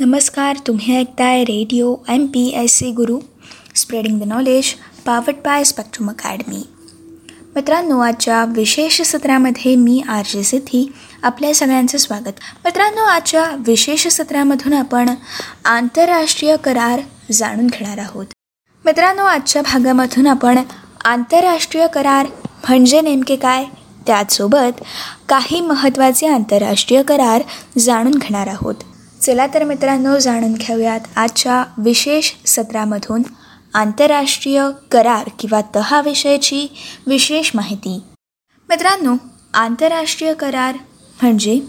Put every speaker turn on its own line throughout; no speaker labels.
नमस्कार तुम्ही ऐकताय radio M P S C Guru spreading the knowledge powered by Spectrum Academy मित्रांनो आजच्या विशेष सत्रामध्ये मी आर जे सिद्धी आपल्या सगळ्यांचं स्वागत. मित्रांनो आजच्या विशेष सत्रामधून आपण आंतरराष्ट्रीय करार जाणून घेणार आहोत. मित्रांनो आजच्या भागामधून आपण आंतरराष्ट्रीय करार म्हणजे नेमके काय? त्याचसोबत काही महत्त्वाचे आंतरराष्ट्रीय करार जाणून घेणार आहोत. चला तर मित्रांनो जाणून घेऊयात आजच्या विशेष सत्रामधून आंतरराष्ट्रीय करार किंवा तहाविषयीची विशेष माहिती. मित्रांनो आंतरराष्ट्रीय करार म्हणजे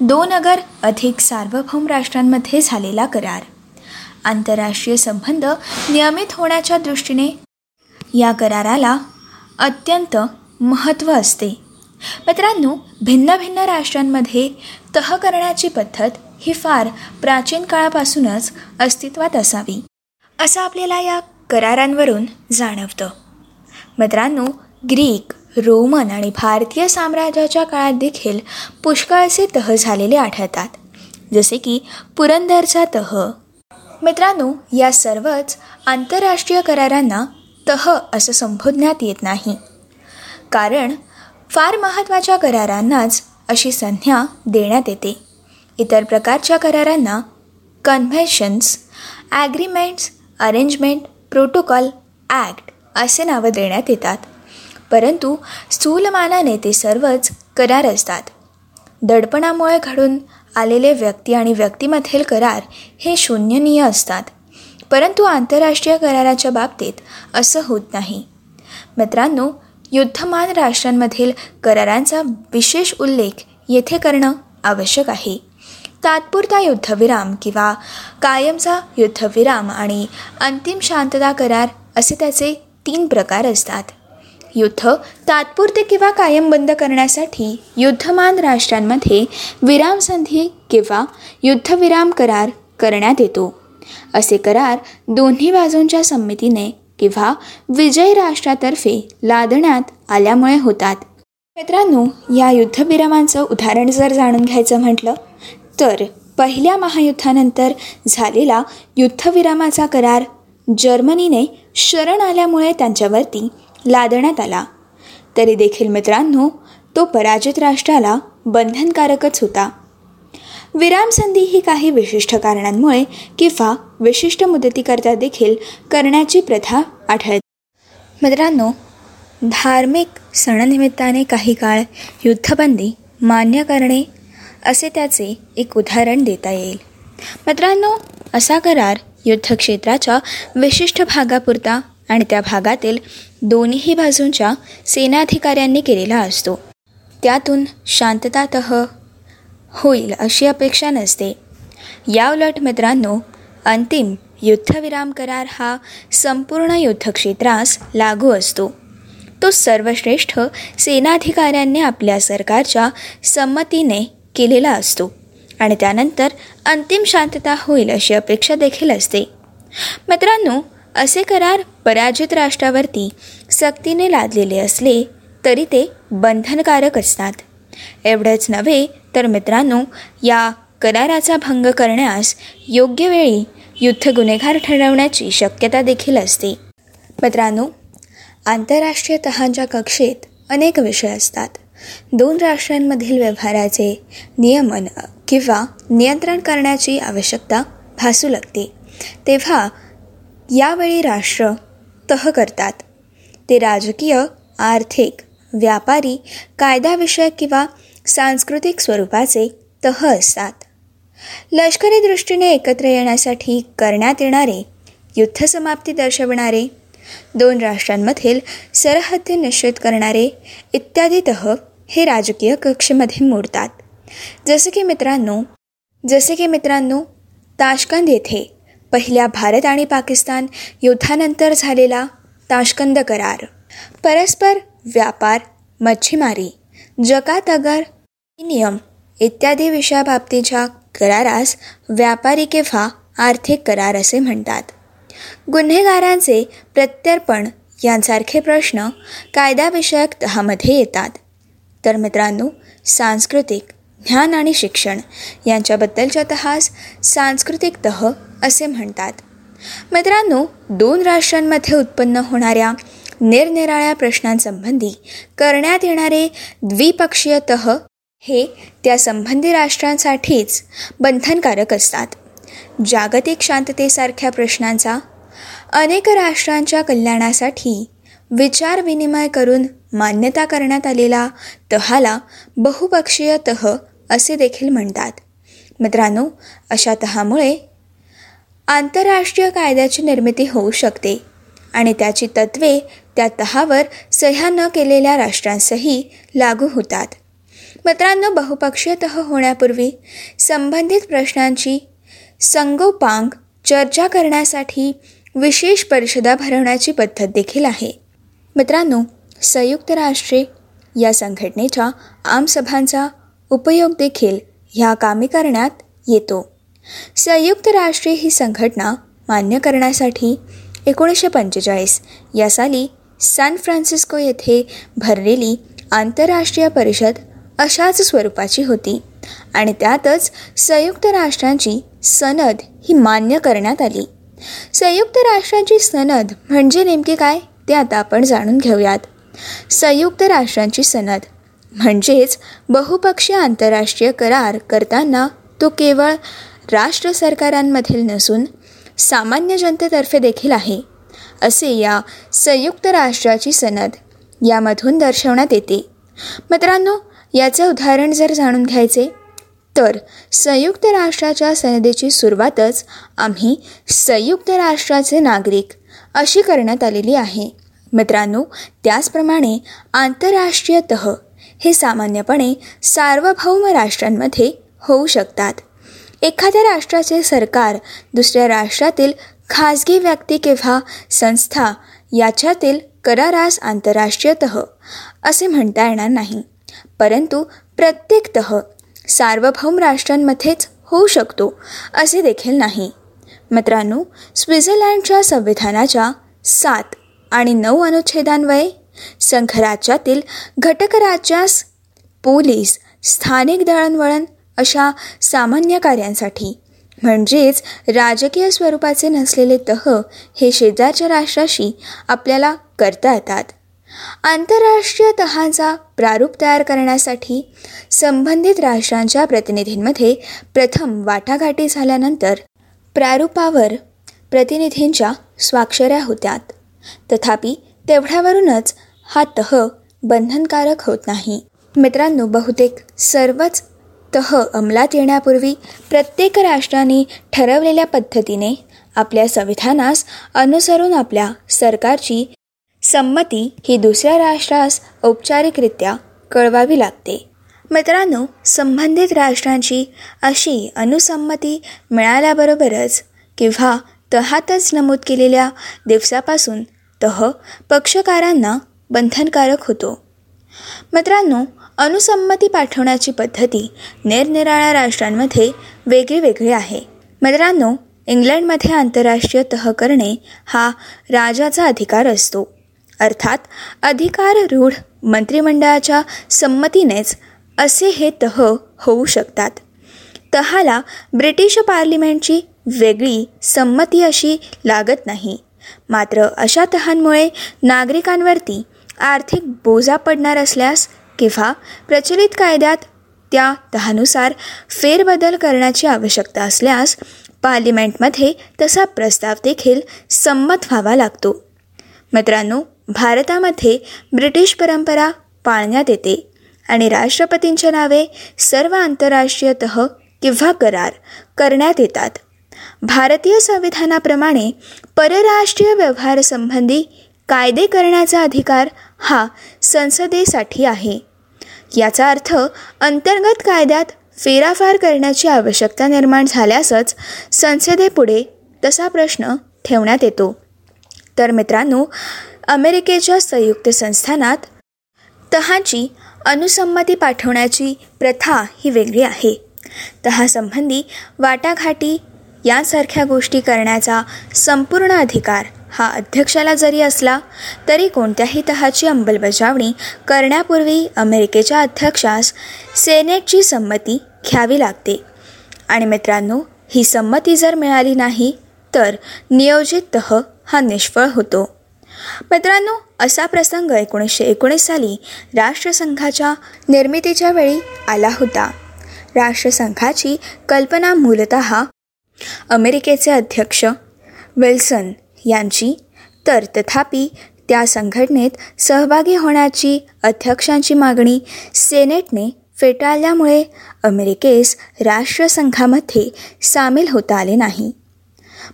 दोन अगर अधिक सार्वभौम राष्ट्रांमध्ये झालेला करार. आंतरराष्ट्रीय संबंध नियमित होण्याच्या दृष्टीने या कराराला अत्यंत महत्त्व असते. मित्रांनो भिन्न भिन्न राष्ट्रांमध्ये तह करण्याची पद्धत ही फार प्राचीन काळापासूनच अस्तित्वात असावी असं आपल्याला या करारांवरून जाणवतं. मित्रांनो ग्रीक रोमन आणि भारतीय साम्राज्याच्या काळात देखील पुष्कळसे तह झालेले आढळतात जसे की पुरंदरचा तह. मित्रांनो या सर्वच आंतरराष्ट्रीय करारांना तह असं संबोधण्यात येत नाही. कारण फार महत्त्वाच्या करारांनाच अशी संज्ञा देण्यात येते. इतर प्रकारच्या करारांना conventions agreements arrangement protocol act असे नावं देण्यात येतात. परंतु स्थूलमानाने ते सर्वच करार असतात. दडपणामुळे घडून आलेले व्यक्ती आणि व्यक्तीमधील करार हे शून्यनीय असतात. परंतु आंतरराष्ट्रीय कराराच्या बाबतीत असं होत नाही. मित्रांनो युद्धमान राष्ट्रांमधील करारांचा विशेष उल्लेख येथे करणं आवश्यक आहे. तात्पुरता युद्धविराम किंवा कायमचा युद्धविराम आणि अंतिम शांतता करार असे त्याचे तीन प्रकार असतात. युद्ध तात्पुरते किंवा कायम बंद करण्यासाठी युद्धमान राष्ट्रांमध्ये विरामसंधी किंवा युद्धविराम करार करण्यात येतो. असे करार दोन्ही बाजूंच्या संमतीने किंवा विजय राष्ट्रातर्फे लादण्यात आल्यामुळे होतात. मित्रांनो या युद्धविरामांचं उदाहरण जर जाणून घ्यायचं म्हटलं तर पहिल्या महायुद्धानंतर झालेला युद्धविरामाचा करार जर्मनीने शरण आल्यामुळे त्यांच्यावरती लादण्यात आला. तरी देखील मित्रांनो तो पराजित राष्ट्राला बंधनकारकच होता. विरामसंधी ही काही विशिष्ट कारणांमुळे किंवा विशिष्ट मुदतीकरता देखील करण्याची प्रथा आढळते. मित्रांनो धार्मिक सणनिमित्ताने काही काळ युद्धबंदी मान्य करणे असे त्याचे एक उदाहरण देता येईल. मित्रांनो असा करार युद्धक्षेत्राच्या विशिष्ट भागापुरता आणि त्या भागातील दोन्ही बाजूंच्या सेनाधिकाऱ्यांनी केलेला असतो. त्यातून शांततात होईल अशी अपेक्षा नसते. याउलट मित्रांनो अंतिम युद्धविराम करार हा संपूर्ण युद्धक्षेत्रास लागू असतो. तो सर्वश्रेष्ठ सेनाधिकाऱ्यांनी आपल्या सरकारच्या संमतीने केलेला असतो. आणि त्यानंतर अंतिम शांतता होईल अशी अपेक्षा देखील असते. मित्रांनो असे करार पराजित राष्ट्रावरती सक्तीने लादलेले असले तरी ते बंधनकारक असतात. एवढंच नव्हे तर मित्रांनो या कराराचा भंग करण्यास योग्य वेळी युद्ध गुन्हेगार ठरवण्याची शक्यता देखील असते. मित्रांनो आंतरराष्ट्रीय तहांच्या कक्षेत अनेक विषय असतात. दोन राष्ट्रांमधील व्यवहाराचे नियमन किंवा नियंत्रण करण्याची आवश्यकता भासू लागते. तेव्हा यावेळी राष्ट्र तह करतात. ते राजकीय आर्थिक व्यापारी कायदाविषयक किंवा सांस्कृतिक स्वरूपाचे तह असतात. लष्करी दृष्टीने एकत्र येण्यासाठी करण्यात येणारे युद्धसमाप्ती दर्शवणारे दोन राष्ट्रांमधील सरहद्दी निश्चित करणारे इत्यादी तह हे राजकीय कक्षेमध्ये मोडतात. जसे की मित्रांनो जसे की मित्रांनो ताशकंद येथे पहिल्या भारत आणि पाकिस्तान युद्धानंतर झालेला ताशकंद करार. परस्पर व्यापार मच्छीमारी जकात अगर नियम इत्यादी विषयाबाबतीच्या करारास व्यापारी किंवा आर्थिक करार असे म्हणतात. गुन्हेगारांचे प्रत्यर्पण यांसारखे प्रश्न कायदाविषयक तहामध्ये येतात. तर मित्रांनो सांस्कृतिक ज्ञान आणि शिक्षण यांच्याबद्दलच्या तहास सांस्कृतिक तह असे म्हणतात. मित्रांनो दोन राष्ट्रांमध्ये उत्पन्न होणाऱ्या निरनिराळ्या प्रश्नांसंबंधी करण्यात येणारे द्विपक्षीय तह हे त्या संबंधी राष्ट्रांसाठीच बंधनकारक असतात. जागतिक शांततेसारख्या प्रश्नांचा अनेक राष्ट्रांच्या कल्याणासाठी विचारविनिमय करून मान्यता करण्यात आलेला तहाला बहुपक्षीय तह असे देखील म्हणतात. मित्रांनो अशा तहामुळे आंतरराष्ट्रीय कायद्याची निर्मिती होऊ शकते आणि त्याची तत्वे त्या तहावर सह्या न केलेल्या राष्ट्रांसही लागू होतात. मित्रांनो बहुपक्षीय तह होण्यापूर्वी संबंधित प्रश्नांची संगोपांग चर्चा करण्यासाठी विशेष परिषदा भरवण्याची पद्धत देखील आहे. मित्रांनो संयुक्त राष्ट्रे या संघटनेच्या आमसभांचा उपयोग देखील ह्या कामी करण्यात येतो. संयुक्त राष्ट्रे ही संघटना मान्य करण्यासाठी एकोणीसशे पंचेचाळीस या साली सॅन फ्रान्सिस्को येथे भरलेली आंतरराष्ट्रीय परिषद अशाच स्वरूपाची होती आणि त्यातच संयुक्त राष्ट्रांची सनद ही मान्य करण्यात आली. संयुक्त राष्ट्रांची सनद म्हणजे नेमके काय ते आता आपण जाणून घेऊयात. संयुक्त राष्ट्रांची सनद. म्हणजेच बहुपक्षीय आंतरराष्ट्रीय करार करताना तो केवळ राष्ट्र सरकारांमधील नसून सामान्य जनतेतर्फे देखील आहे असे या संयुक्त राष्ट्राची सनद यामधून दर्शवण्यात येते. मित्रांनो याचे उदाहरण जर जाणून घ्यायचे तर संयुक्त राष्ट्राच्या सनदेची सुरुवातच आम्ही संयुक्त राष्ट्राचे नागरिक अशी करण्यात आलेली आहे. मित्रांनो त्याचप्रमाणे आंतरराष्ट्रीय तह हे सामान्यपणे सार्वभौम राष्ट्रांमध्ये होऊ शकतात. एखाद्या राष्ट्राचे सरकार दुसऱ्या राष्ट्रातील खाजगी व्यक्ती किंवा संस्था याच्यातील करारास आंतरराष्ट्रीय तह असे म्हणता येणार नाही. परंतु प्रत्येक तह सार्वभौम राष्ट्रांमध्येच होऊ शकतो असे देखील नाही. मित्रांनो स्वित्झर्लंडच्या संविधानाच्या सात आणि नऊ अनुच्छेदान्वये संघराज्यातील घटक राज्यास पोलीस स्थानिक दळणवळण अशा सामान्य कार्यांसाठी म्हणजेच राजकीय स्वरूपाचे नसलेले तह हे शेजारच्या राष्ट्राशी आपल्याला करता येतात. आंतरराष्ट्रीय तहांचा प्रारूप तयार करण्यासाठी संबंधित राष्ट्रांच्या प्रतिनिधींमध्ये प्रथम वाटाघाटी झाल्यानंतर प्रारूपावर प्रतिनिधींच्या स्वाक्षऱ्या होत्यात. तथापि तेवढ्यावरूनच हा तह बंधनकारक होत नाही. मित्रांनो बहुतेक सर्वच तह अंमलात येण्यापूर्वी प्रत्येक राष्ट्राने ठरवलेल्या पद्धतीने आपल्या संविधानास अनुसरून आपल्या सरकारची संमती ही दुसऱ्या राष्ट्रास औपचारिकरित्या कळवावी लागते. मित्रांनो संबंधित राष्ट्रांची अशी अनुसंमती मिळाल्याबरोबरच किंवा तहातच नमूद केलेल्या दिवसापासून तह पक्षकारांना बंधनकारक होतो. मित्रांनो अनुसंमती पाठवण्याची पद्धती निरनिराळ्या राष्ट्रांमध्ये वेगळी वेगळी आहे. मित्रांनो इंग्लंडमध्ये आंतरराष्ट्रीय तह करणे हा राजाचा अधिकार असतो. अर्थात अधिकार रूढ मंत्रिमंडळाच्या संमतीनेच असे हे तह होऊ शकतात. तहाला ब्रिटिश पार्लिमेंटची वेगळी संमती अशी लागत नाही. मात्र अशा तहांमुळे नागरिकांवरती आर्थिक बोजा पडणार असल्यास किंवा प्रचलित कायद्यात त्या तहानुसार फेरबदल करण्याची आवश्यकता असल्यास पार्लिमेंटमध्ये तसा प्रस्ताव देखील संमत व्हावा लागतो. मित्रांनो भारतामध्ये ब्रिटिश परंपरा पाळण्यात येते आणि राष्ट्रपतींच्या नावे सर्व आंतरराष्ट्रीय तह किंवा करार करण्यात येतात. भारतीय संविधानाप्रमाणे परराष्ट्रीय व्यवहारसंबंधी कायदे करण्याचा अधिकार हा संसदेसाठी आहे. याचा अर्थ अंतर्गत कायद्यात फेराफार करण्याची आवश्यकता निर्माण झाल्यासच संसदेपुढे तसा प्रश्न ठेवण्यात येतो. तर मित्रांनो अमेरिकेच्या संयुक्त संस्थानात तहाची अनुसंमती पाठवण्याची प्रथा ही वेगळी आहे. तहासंबंधी वाटाघाटी यांसारख्या गोष्टी करण्याचा संपूर्ण अधिकार हा अध्यक्षाला जरी असला तरी कोणत्याही तहाची अंमलबजावणी करण्यापूर्वी अमेरिकेच्या अध्यक्षास सेनेटची संमती घ्यावी लागते. आणि मित्रांनो ही संमती जर मिळाली नाही तर नियोजित तह हा निष्फळ होतो. मित्रांनो असा प्रसंग एकोणीसशे एकोणीस साली राष्ट्रसंघाच्या निर्मितीच्या वेळी आला होता. राष्ट्रसंघाची कल्पना मूलत अमेरिकेचे अध्यक्ष विल्सन यांची. तर तथापि त्या संघटनेत सहभागी होण्याची अध्यक्षांची मागणी सेनेटने फेटाळल्यामुळे अमेरिकेस राष्ट्रसंघामध्ये सामील होता आले नाही.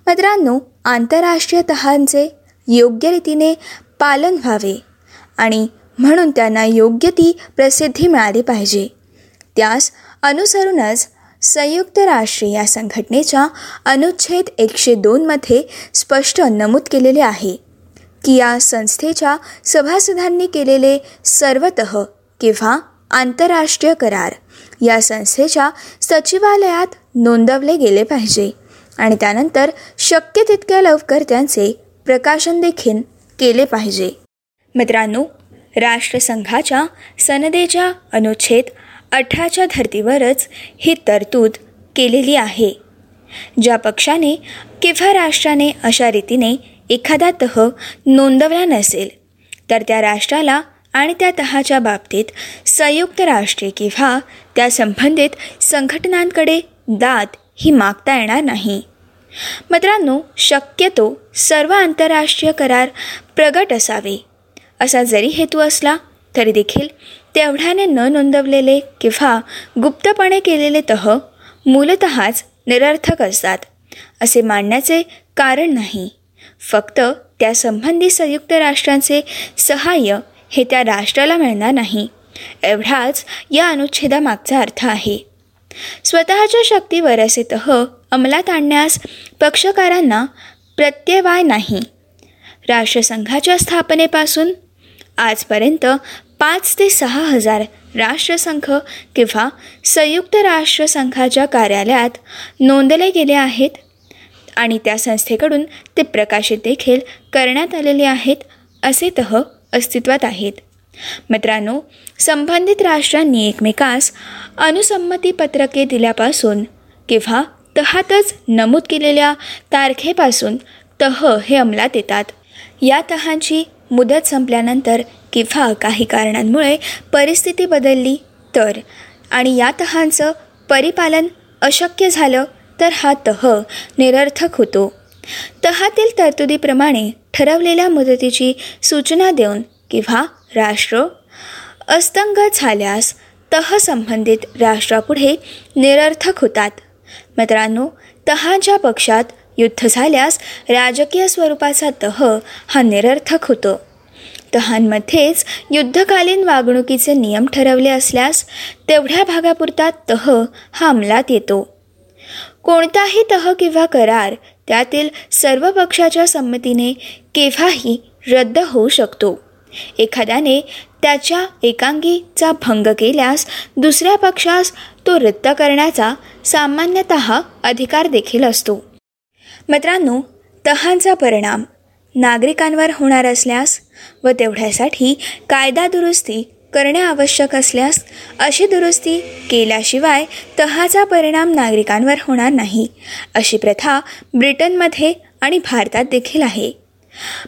मित्रांनो आंतरराष्ट्रीय तहांचे योग्य रीतीने पालन व्हावे आणि म्हणून त्यांना योग्य ती प्रसिद्धी मिळाली पाहिजे. त्यास अनुसरूनच संयुक्त राष्ट्र या संघटनेच्या अनुच्छेद एकशे दोनमध्ये स्पष्ट नमूद केलेले आहे की या संस्थेच्या सभासदांनी केलेले सर्वतः किंवा आंतरराष्ट्रीय करार या संस्थेच्या सचिवालयात नोंदवले गेले पाहिजे आणि त्यानंतर शक्य तितक्या लवकर त्यांचे प्रकाशन देखील केले पाहिजे. मित्रांनो राष्ट्रसंघाच्या सनदेच्या अनुच्छेद अठराच्या धर्तीवरच ही तरतूद केलेली आहे. ज्या पक्षाने किंवा राष्ट्राने अशा रीतीने एखादा तह नोंदवला नसेल तर त्या राष्ट्राला आणि त्या तहाच्या बाबतीत संयुक्त राष्ट्रे किंवा त्या संबंधित संघटनांकडे दाद ही मागता येणार नाही. मित्रांनो शक्यतो सर्व आंतरराष्ट्रीय करार प्रगट असावे असा जरी हेतू असला तरी देखील तेवढ्याने न नोंदवलेले किंवा गुप्तपणे केलेले तह मूलतःच निरर्थक असतात असे मानण्याचे कारण नाही. फक्त त्यासंबंधी संयुक्त राष्ट्रांचे सहाय्य हे त्या राष्ट्राला मिळणार नाही एवढाच या अनुच्छेदामागचा अर्थ आहे. स्वतःच्या शक्तीवर असे तह अंमलात आणण्यास पक्षकारांना प्रत्यवाय नाही. राष्ट्रसंघाच्या स्थापनेपासून आजपर्यंत पाच ते सहा हजार राष्ट्रसंघ किंवा संयुक्त राष्ट्रसंघाच्या कार्यालयात नोंदले गेले आहेत आणि त्या संस्थेकडून ते प्रकाशित देखील करण्यात आलेले आहेत असे तह अस्तित्वात आहेत. मित्रांनो संबंधित राष्ट्रांनी एकमेकास अनुसंमती पत्रके दिल्यापासून किंवा तहातच नमूद केलेल्या तारखेपासून तह हे अंमलात येतात. या तहांची मुदत संपल्यानंतर किंवा काही कारणांमुळे परिस्थिती बदलली तर. आणि या तहांचं परिपालन अशक्य झालं तर हा तह निरर्थक होतो. तहातील तरतुदीप्रमाणे ठरवलेल्या मुदतीची सूचना देऊन किंवा राष्ट्र अस्तंगत झाल्यास तह संबंधित राष्ट्रापुढे निरर्थक होतात. मित्रांनो तहाच्या पक्षात युद्ध झाल्यास राजकीय स्वरूपाचा तह हा निरर्थक होतो. तहांमध्येच युद्धकालीन वागणुकीचे नियम ठरवले असल्यास तेवढ्या भागापुरता तह हा अंमलात येतो. कोणताही तह किंवा करार त्यातील सर्व पक्षाच्या संमतीने केव्हाही रद्द होऊ शकतो. एखाद्याने त्याच्या एकांगीचा भंग केल्यास दुसऱ्या पक्षास तो रद्द करण्याचा सामान्यतः अधिकार देखील असतो. मित्रांनो तहांचा परिणाम नागरिकांवर होणार असल्यास व तेवढ्यासाठी कायदा दुरुस्ती करणे आवश्यक असल्यास अशी दुरुस्ती केल्याशिवाय तहाचा परिणाम नागरिकांवर होणार नाही अशी प्रथा ब्रिटनमध्ये आणि भारतात देखील आहे.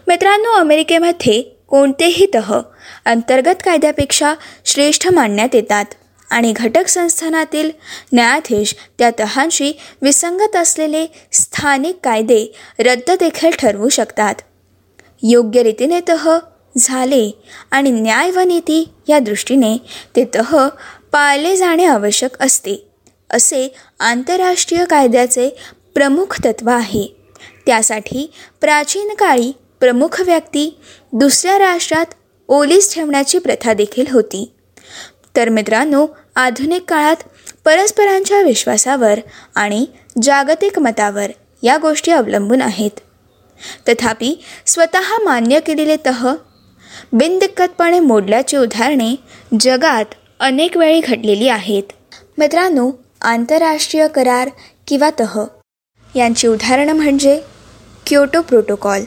मित्रांनो अमेरिकेमध्ये कोणतेही तह अंतर्गत कायद्यापेक्षा श्रेष्ठ मानण्यात येतात. आणि घटक संस्थानातील न्यायाधीश त्या तहांशी विसंगत असलेले स्थानिक कायदे रद्द देखील ठरवू शकतात. योग्य रीतीने तह झाले आणि न्याय व नीती या दृष्टीने ते तह पाळले जाणे आवश्यक असते असे आंतरराष्ट्रीय कायद्याचे प्रमुख तत्व आहे. त्यासाठी प्राचीन काळी प्रमुख व्यक्ती दुसऱ्या राष्ट्रात ओलीस ठेवण्याची प्रथा देखील होती. तर मित्रांनो आधुनिक काळात परस्परांच्या विश्वासावर आणि जागतिक मतावर या गोष्टी अवलंबून आहेत. तथापि स्वतः मान्य केलेले तह बिनदिक्कतपणे मोडल्याची उदाहरणे जगात अनेक वेळी घडलेली आहेत. मित्रांनो आंतरराष्ट्रीय करार किंवा तह यांची उदाहरणं म्हणजे क्योटो प्रोटोकॉल.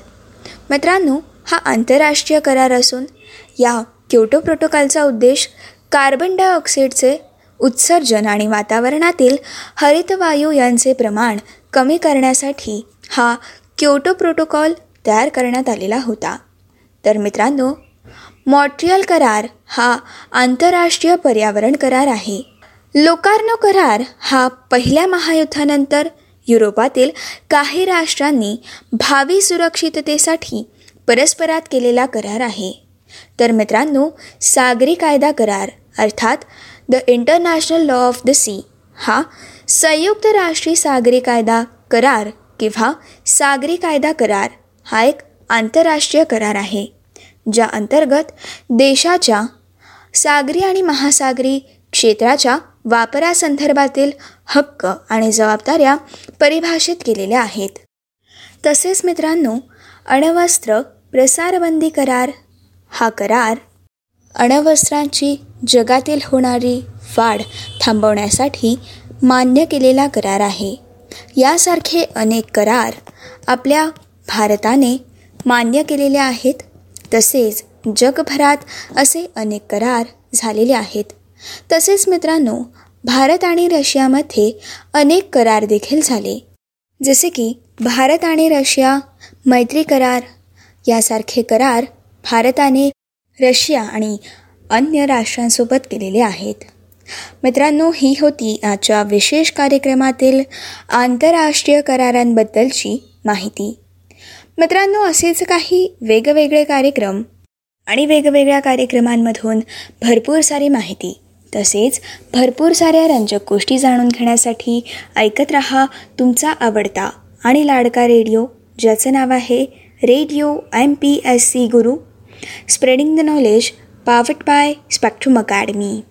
मित्रांनो हा आंतरराष्ट्रीय करार असून या क्योटो प्रोटोकॉलचा उद्देश कार्बन डायऑक्साईडचे उत्सर्जन आणि वातावरणातील हरितवायू यांचे प्रमाण कमी करण्यासाठी हा क्योटो प्रोटोकॉल तयार करण्यात आलेला होता. तर मित्रांनो मॉट्रियल करार हा आंतरराष्ट्रीय पर्यावरण करार आहे. लोकार्नो करार हा पहिल्या महायुद्धानंतर युरोपातील काही राष्ट्रांनी भावी सुरक्षिततेसाठी परस्परात केलेला करार आहे. तर मित्रांनो सागरी कायदा करार अर्थात the international law of the sea हा संयुक्त राष्ट्रीय सागरी कायदा करार किंवा सागरी कायदा करार हा एक आंतरराष्ट्रीय करार आहे ज्या अंतर्गत देशाच्या सागरी आणि महासागरी क्षेत्राच्या वापरासंदर्भातील हक्क आणि जबाबदाऱ्या परिभाषित केलेल्या आहेत. तसेच मित्रांनो अणवस्त्र प्रसारबंदी करार हा करार अणवस्त्रांची जगातील होणारी वाढ थांबवण्यासाठी मान्य केलेला करार आहे. यासारखे अनेक करार आपल्या भारताने मान्य केलेले आहेत. तसेच जगभरात असे अनेक करार झालेले आहेत. तसेच मित्रांनो भारत आणि रशियामध्ये अनेक करार देखील झाले. जसे की भारत आणि रशिया मैत्री करार यासारखे करार भारताने रशिया आणि अन्य राष्ट्रांसोबत केलेले आहेत. मित्रांनो ही होती आजच्या विशेष कार्यक्रमातील आंतरराष्ट्रीय करारांबद्दलची माहिती. मित्रांनो असेच काही वेगवेगळे कार्यक्रम आणि वेगवेगळ्या कार्यक्रमांमधून भरपूर सारी माहिती तसेच भरपूर साऱ्या रंजक गोष्टी जाणून घेण्यासाठी ऐकत रहा तुमचा आवडता आणि लाडका रेडिओ ज्याचं नाव आहे radio M P S C Guru. Spreading the knowledge powered by Spectrum Academy